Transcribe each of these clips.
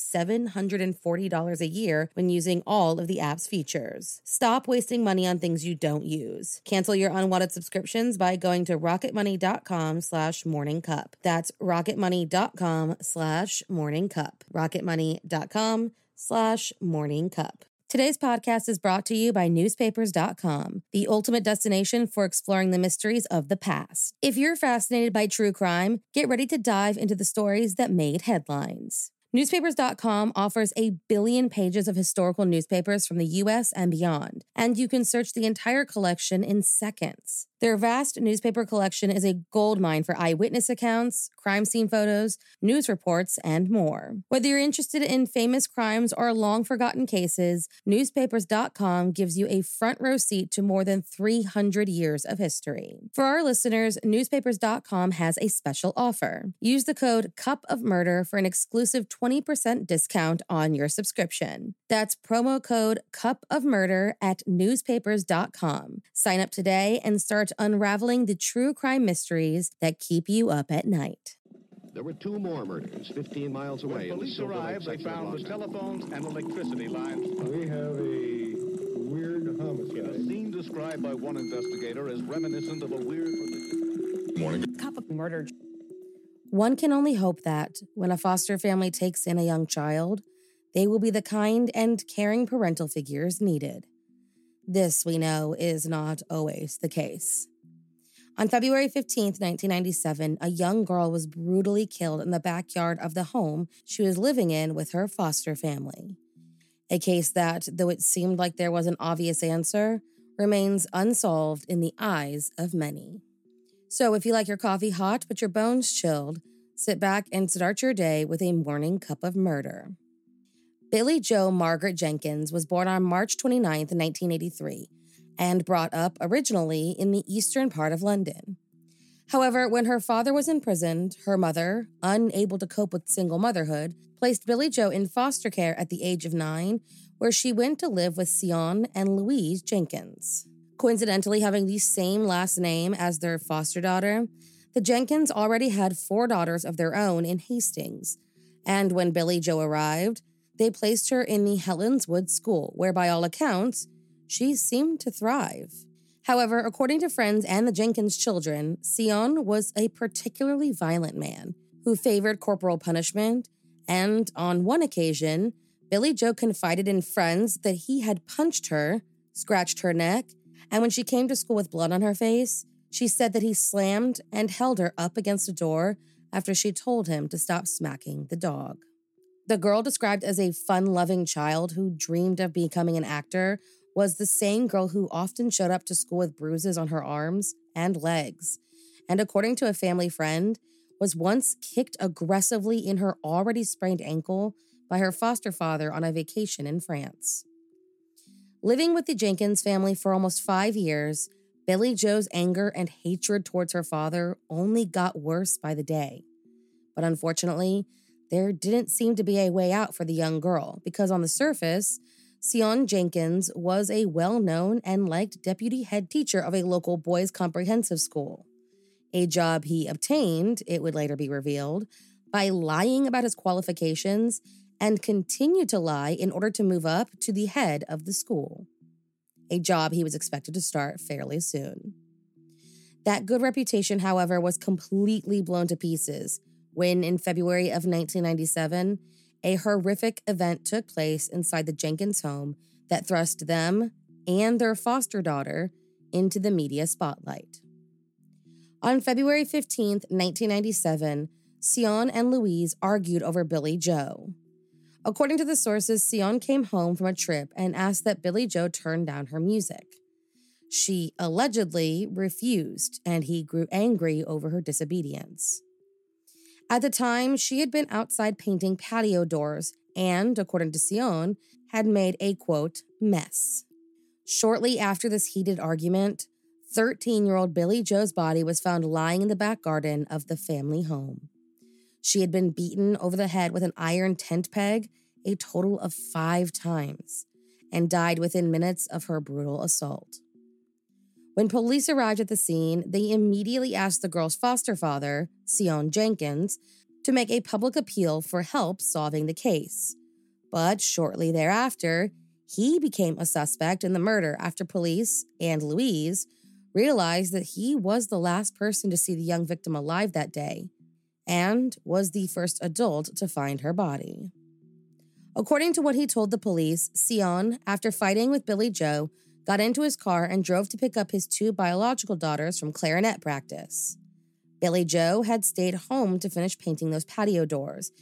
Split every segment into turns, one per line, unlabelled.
$740 a year when using all of the app's features. Stop wasting money on things you don't use. Cancel your unwanted subscriptions by going to rocketmoney.com slash morning cup. That's rocketmoney.com slash morning cup. rocketmoney.com slash morning cup. Today's podcast is brought to you by newspapers.com, the ultimate destination for exploring the mysteries of the past. If you're fascinated by true crime, get ready to dive into the stories that made headlines. Newspapers.com offers a billion pages of historical newspapers from the US and beyond, and you can search the entire collection in seconds. Their vast newspaper collection is a goldmine for eyewitness accounts, crime scene photos, news reports, and more. Whether you're interested in famous crimes or long forgotten cases, newspapers.com gives you a front row seat to more than 300 years of history. For our listeners, newspapers.com has a special offer. Use the code CUP of Murder for an exclusive 20% discount on your subscription. That's promo code CUP of Murder at newspapers.com. Sign up today and start unraveling the true crime mysteries that keep you up at night.
There were two more murders 15 miles away.
When police arrived, they found the telephones and electricity lines.
We have a weird homicide.
In a scene described by one investigator as reminiscent of a weird.
Morning.
Cup of murder.
One can only hope that when a foster family takes in a young child, they will be the kind and caring parental figures needed. This, we know, is not always the case. On February 15, 1997, a young girl was brutally killed in the backyard of the home she was living in with her foster family. A case that, though it seemed like there was an obvious answer, remains unsolved in the eyes of many. So, if you like your coffee hot but your bones chilled, sit back and start your day with a morning cup of murder. Billie-Jo Margaret Jenkins was born on March 29, 1983, and brought up originally in the eastern part of London. However, when her father was imprisoned, her mother, unable to cope with single motherhood, placed Billie-Jo in foster care at the age of nine, where she went to live with Sion and Louise Jenkins. Coincidentally, having the same last name as their foster daughter, the Jenkins already had four daughters of their own in Hastings. And when Billie-Jo arrived, they placed her in the Helenswood School, where by all accounts, she seemed to thrive. However, according to friends and the Jenkins children, Sion was a particularly violent man who favored corporal punishment, and on one occasion, Billie-Jo confided in friends that he had punched her, scratched her neck, and when she came to school with blood on her face, she said that he slammed and held her up against a door after she told him to stop smacking the dog. The girl described as a fun loving child who dreamed of becoming an actor was the same girl who often showed up to school with bruises on her arms and legs, and according to a family friend, was once kicked aggressively in her already sprained ankle by her foster father on a vacation in France. Living with the Jenkins family for almost five years, Billie Jo's anger and hatred towards her father only got worse by the day. But unfortunately, there didn't seem to be a way out for the young girl because, on the surface, Sion Jenkins was a well known and liked deputy head teacher of a local boys' comprehensive school. A job he obtained, it would later be revealed, by lying about his qualifications and continued to lie in order to move up to the head of the school, a job he was expected to start fairly soon. That good reputation, however, was completely blown to pieces when, in February of 1997, a horrific event took place inside the Jenkins home that thrust them and their foster daughter into the media spotlight. On February 15, 1997, Sion and Louise argued over Billie-Jo. According to the sources, Sion came home from a trip and asked that Billie-Jo turn down her music. She allegedly refused, and he grew angry over her disobedience. At the time, she had been outside painting patio doors and, according to Sion, had made a quote, mess. Shortly after this heated argument, 13 year old Billie-Jo's body was found lying in the back garden of the family home. She had been beaten over the head with an iron tent peg a total of five times and died within minutes of her brutal assault. When police arrived at the scene, they immediately asked the girl's foster father, Sion Jenkins, to make a public appeal for help solving the case. But shortly thereafter, he became a suspect in the murder after police and Louise realized that he was the last person to see the young victim alive that day and was the first adult to find her body. According to what he told the police, Sion, after fighting with Billie-Jo, got into his car and drove to pick up his two biological daughters from clarinet practice. Billie-Jo had stayed home to finish painting those patio doors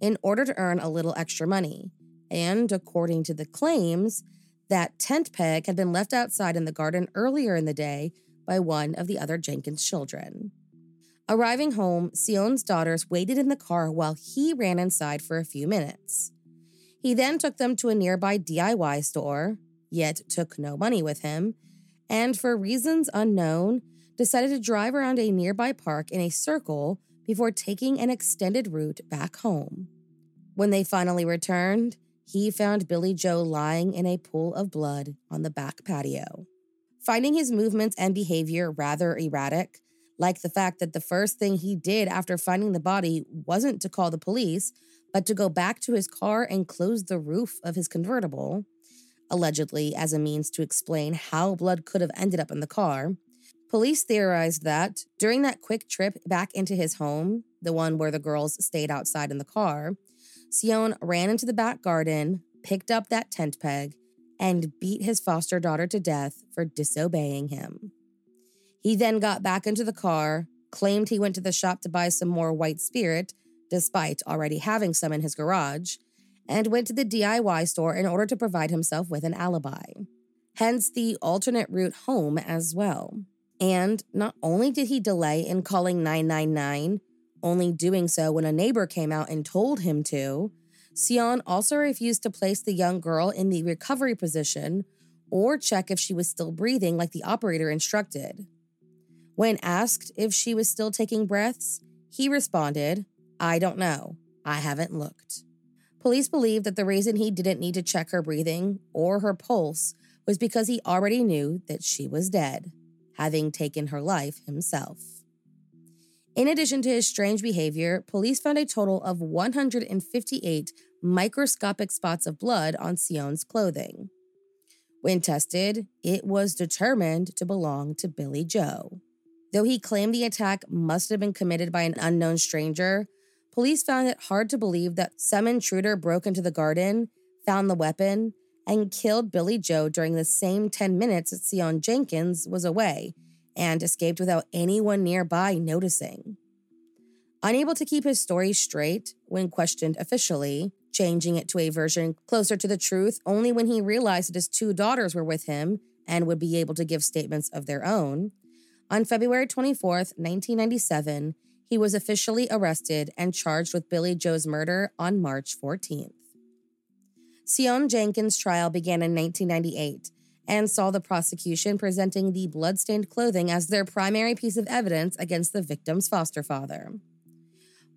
in order to earn a little extra money. And according to the claims, that tent peg had been left outside in the garden earlier in the day by one of the other Jenkins children. Arriving home, Sion's daughters waited in the car while he ran inside for a few minutes. He then took them to a nearby DIY store, yet took no money with him, and for reasons unknown, decided to drive around a nearby park in a circle before taking an extended route back home. When they finally returned, he found Billie-Jo lying in a pool of blood on the back patio. Finding his movements and behavior rather erratic, like the fact that the first thing he did after finding the body wasn't to call the police, but to go back to his car and close the roof of his convertible, allegedly as a means to explain how blood could have ended up in the car. Police theorized that during that quick trip back into his home, the one where the girls stayed outside in the car, Sion ran into the back garden, picked up that tent peg, and beat his foster daughter to death for disobeying him. He then got back into the car, claimed he went to the shop to buy some more white spirit, despite already having some in his garage, and went to the DIY store in order to provide himself with an alibi. Hence the alternate route home as well. And not only did he delay in calling 999, only doing so when a neighbor came out and told him to, Sion also refused to place the young girl in the recovery position or check if she was still breathing like the operator instructed. When asked if she was still taking breaths, he responded, I don't know. I haven't looked. Police believe that the reason he didn't need to check her breathing or her pulse was because he already knew that she was dead, having taken her life himself. In addition to his strange behavior, police found a total of 158 microscopic spots of blood on Sion's clothing. When tested, it was determined to belong to Billie-Jo. Though he claimed the attack must have been committed by an unknown stranger, Police found it hard to believe that some intruder broke into the garden, found the weapon, and killed Billie-Jo during the same 10 minutes that Sion Jenkins was away and escaped without anyone nearby noticing. Unable to keep his story straight when questioned officially, changing it to a version closer to the truth only when he realized that his two daughters were with him and would be able to give statements of their own, on February 24th, 1997, he was officially arrested and charged with Billie-Jo's murder on March 14th. Sion Jenkins' trial began in 1998 and saw the prosecution presenting the bloodstained clothing as their primary piece of evidence against the victim's foster father.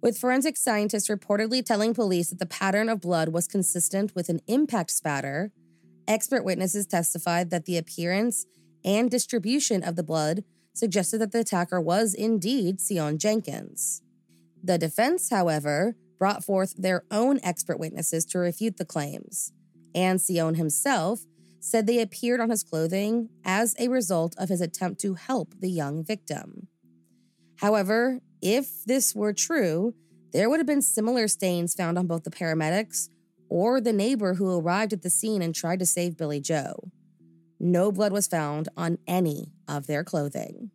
With forensic scientists reportedly telling police that the pattern of blood was consistent with an impact spatter, expert witnesses testified that the appearance and distribution of the blood suggested that the attacker was indeed Sion Jenkins. The defense, however, brought forth their own expert witnesses to refute the claims, and Sion himself said they appeared on his clothing as a result of his attempt to help the young victim. However, if this were true, there would have been similar stains found on both the paramedics or the neighbor who arrived at the scene and tried to save Billie-Jo. No blood was found on any of their clothing.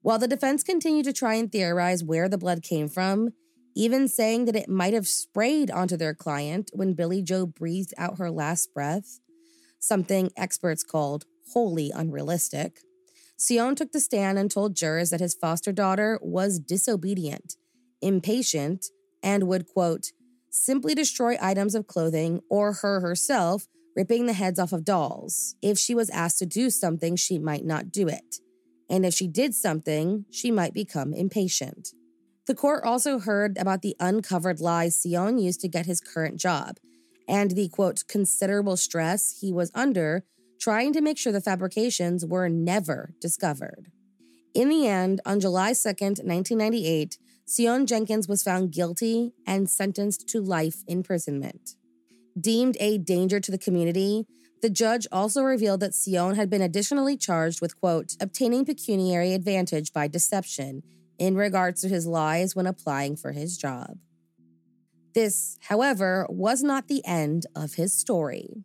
While the defense continued to try and theorize where the blood came from, even saying that it might have sprayed onto their client when Billie-Jo breathed out her last breath, something experts called wholly unrealistic, Sion took the stand and told jurors that his foster daughter was disobedient, impatient, and would, quote, simply destroy items of clothing or her herself, ripping the heads off of dolls. If she was asked to do something, she might not do it. And if she did something, she might become impatient. The court also heard about the uncovered lies Sion used to get his current job and the quote, considerable stress he was under trying to make sure the fabrications were never discovered. In the end, on July 2nd, 1998, Sion Jenkins was found guilty and sentenced to life imprisonment. Deemed a danger to the community, the judge also revealed that Sion had been additionally charged with, quote, obtaining pecuniary advantage by deception in regards to his lies when applying for his job. This, however, was not the end of his story.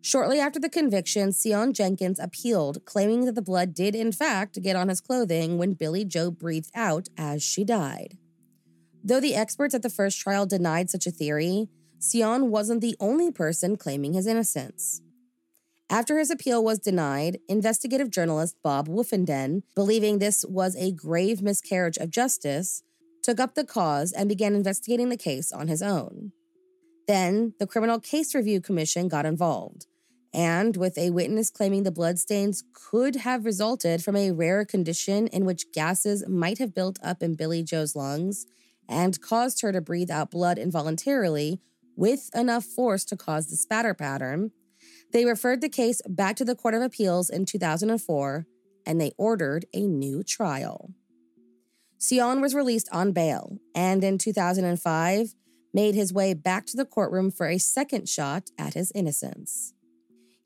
Shortly after the conviction, Sion Jenkins appealed, claiming that the blood did, in fact, get on his clothing when Billie-Jo breathed out as she died. Though the experts at the first trial denied such a theory, Sion wasn't the only person claiming his innocence. After his appeal was denied, investigative journalist Bob Woffinden, believing this was a grave miscarriage of justice, took up the cause and began investigating the case on his own. Then the Criminal Case Review Commission got involved, and with a witness claiming the bloodstains could have resulted from a rare condition in which gases might have built up in Billie-Jo's lungs and caused her to breathe out blood involuntarily with enough force to cause the spatter pattern, they referred the case back to the Court of Appeals in 2004 and they ordered a new trial. Sion was released on bail and in 2005 made his way back to the courtroom for a second shot at his innocence.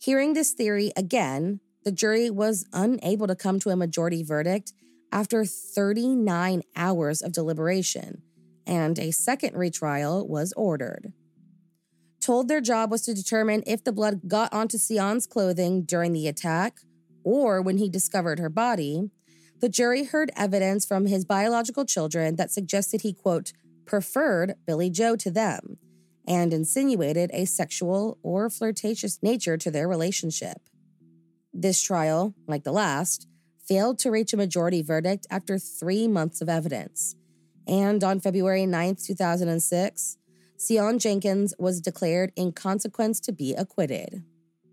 Hearing this theory again, the jury was unable to come to a majority verdict after 39 hours of deliberation, and a second retrial was ordered. Told their job was to determine if the blood got onto Sion's clothing during the attack or when he discovered her body, the jury heard evidence from his biological children that suggested he, quote, preferred Billie-Jo to them and insinuated a sexual or flirtatious nature to their relationship. This trial, like the last, failed to reach a majority verdict after three months of evidence. And on February 9, 2006, Sion Jenkins was declared in consequence to be acquitted.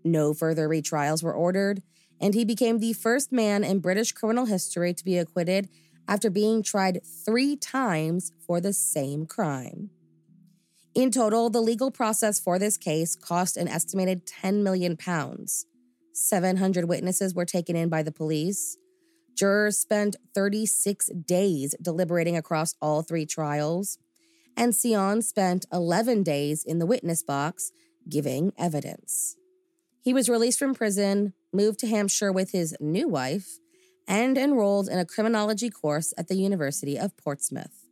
No further retrials were ordered, and he became the first man in British criminal history to be acquitted after being tried three times for the same crime. In total, the legal process for this case cost an estimated 10 million pounds. 700 witnesses were taken in by the police. Jurors spent 36 days deliberating across all three trials, and Sion spent 11 days in the witness box giving evidence. He was released from prison, moved to Hampshire with his new wife, and enrolled in a criminology course at the University of Portsmouth.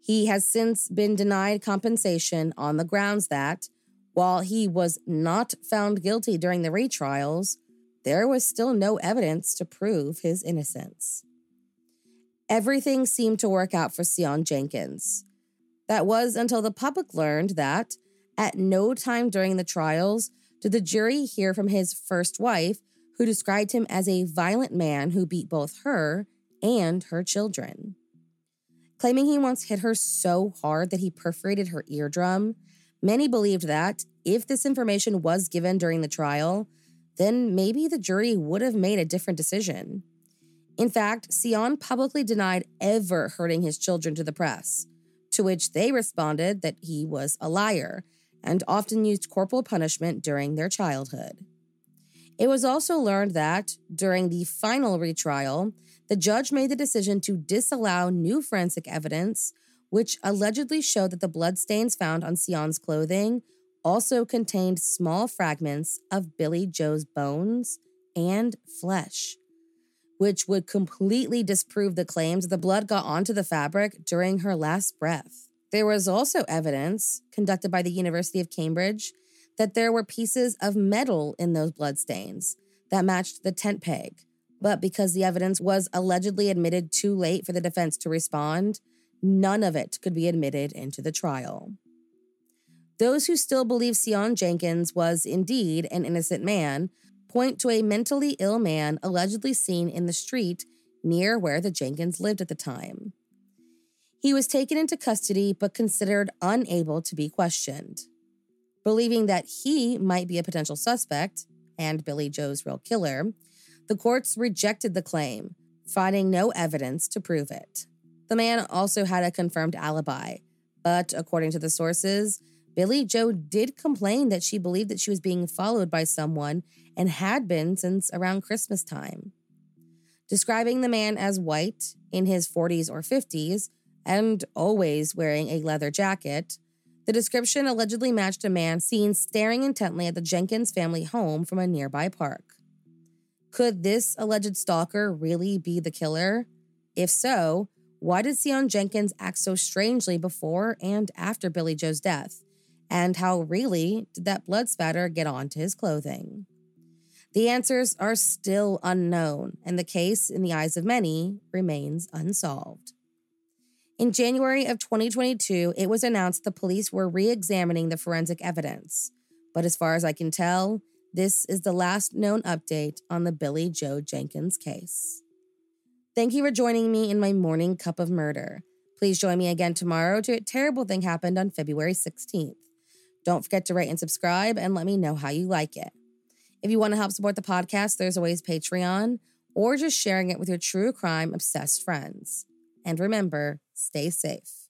He has since been denied compensation on the grounds that, while he was not found guilty during the retrials, there was still no evidence to prove his innocence. Everything seemed to work out for Sion Jenkins. That was until the public learned that, at no time during the trials, did the jury hear from his first wife, who described him as a violent man who beat both her and her children. Claiming he once hit her so hard that he perforated her eardrum, many believed that, if this information was given during the trial, then maybe the jury would have made a different decision. In fact, Sion publicly denied ever hurting his children to the press, to which they responded that he was a liar and often used corporal punishment during their childhood. It was also learned that, during the final retrial, the judge made the decision to disallow new forensic evidence, which allegedly showed that the bloodstains found on Sion's clothing also contained small fragments of Billie-Jo's bones and flesh, which would completely disprove the claims the blood got onto the fabric during her last breath. There was also evidence conducted by the University of Cambridge that there were pieces of metal in those bloodstains that matched the tent peg. But because the evidence was allegedly admitted too late for the defense to respond, none of it could be admitted into the trial. Those who still believe Sion Jenkins was indeed an innocent man point to a mentally ill man allegedly seen in the street near where the Jenkins lived at the time. He was taken into custody but considered unable to be questioned. Believing that he might be a potential suspect and Billie-Jo's real killer, the courts rejected the claim, finding no evidence to prove it. The man also had a confirmed alibi, but according to the sources, Billie-Jo did complain that she believed that she was being followed by someone and had been since around Christmas time. Describing the man as white, in his 40s or 50s, and always wearing a leather jacket, the description allegedly matched a man seen staring intently at the Jenkins family home from a nearby park. Could this alleged stalker really be the killer? If so, why did Sion Jenkins act so strangely before and after Billie-Jo's death? And how really did that blood spatter get onto his clothing? The answers are still unknown, and the case, in the eyes of many, remains unsolved. In January of 2022, it was announced the police were re examining the forensic evidence. But as far as I can tell, this is the last known update on the Billie-Jo Jenkins case. Thank you for joining me in my morning cup of murder. Please join me again tomorrow to A Terrible Thing Happened on February 16th. Don't forget to rate and subscribe and let me know how you like it. If you want to help support the podcast, there's always Patreon or just sharing it with your true crime obsessed friends. And remember, stay safe.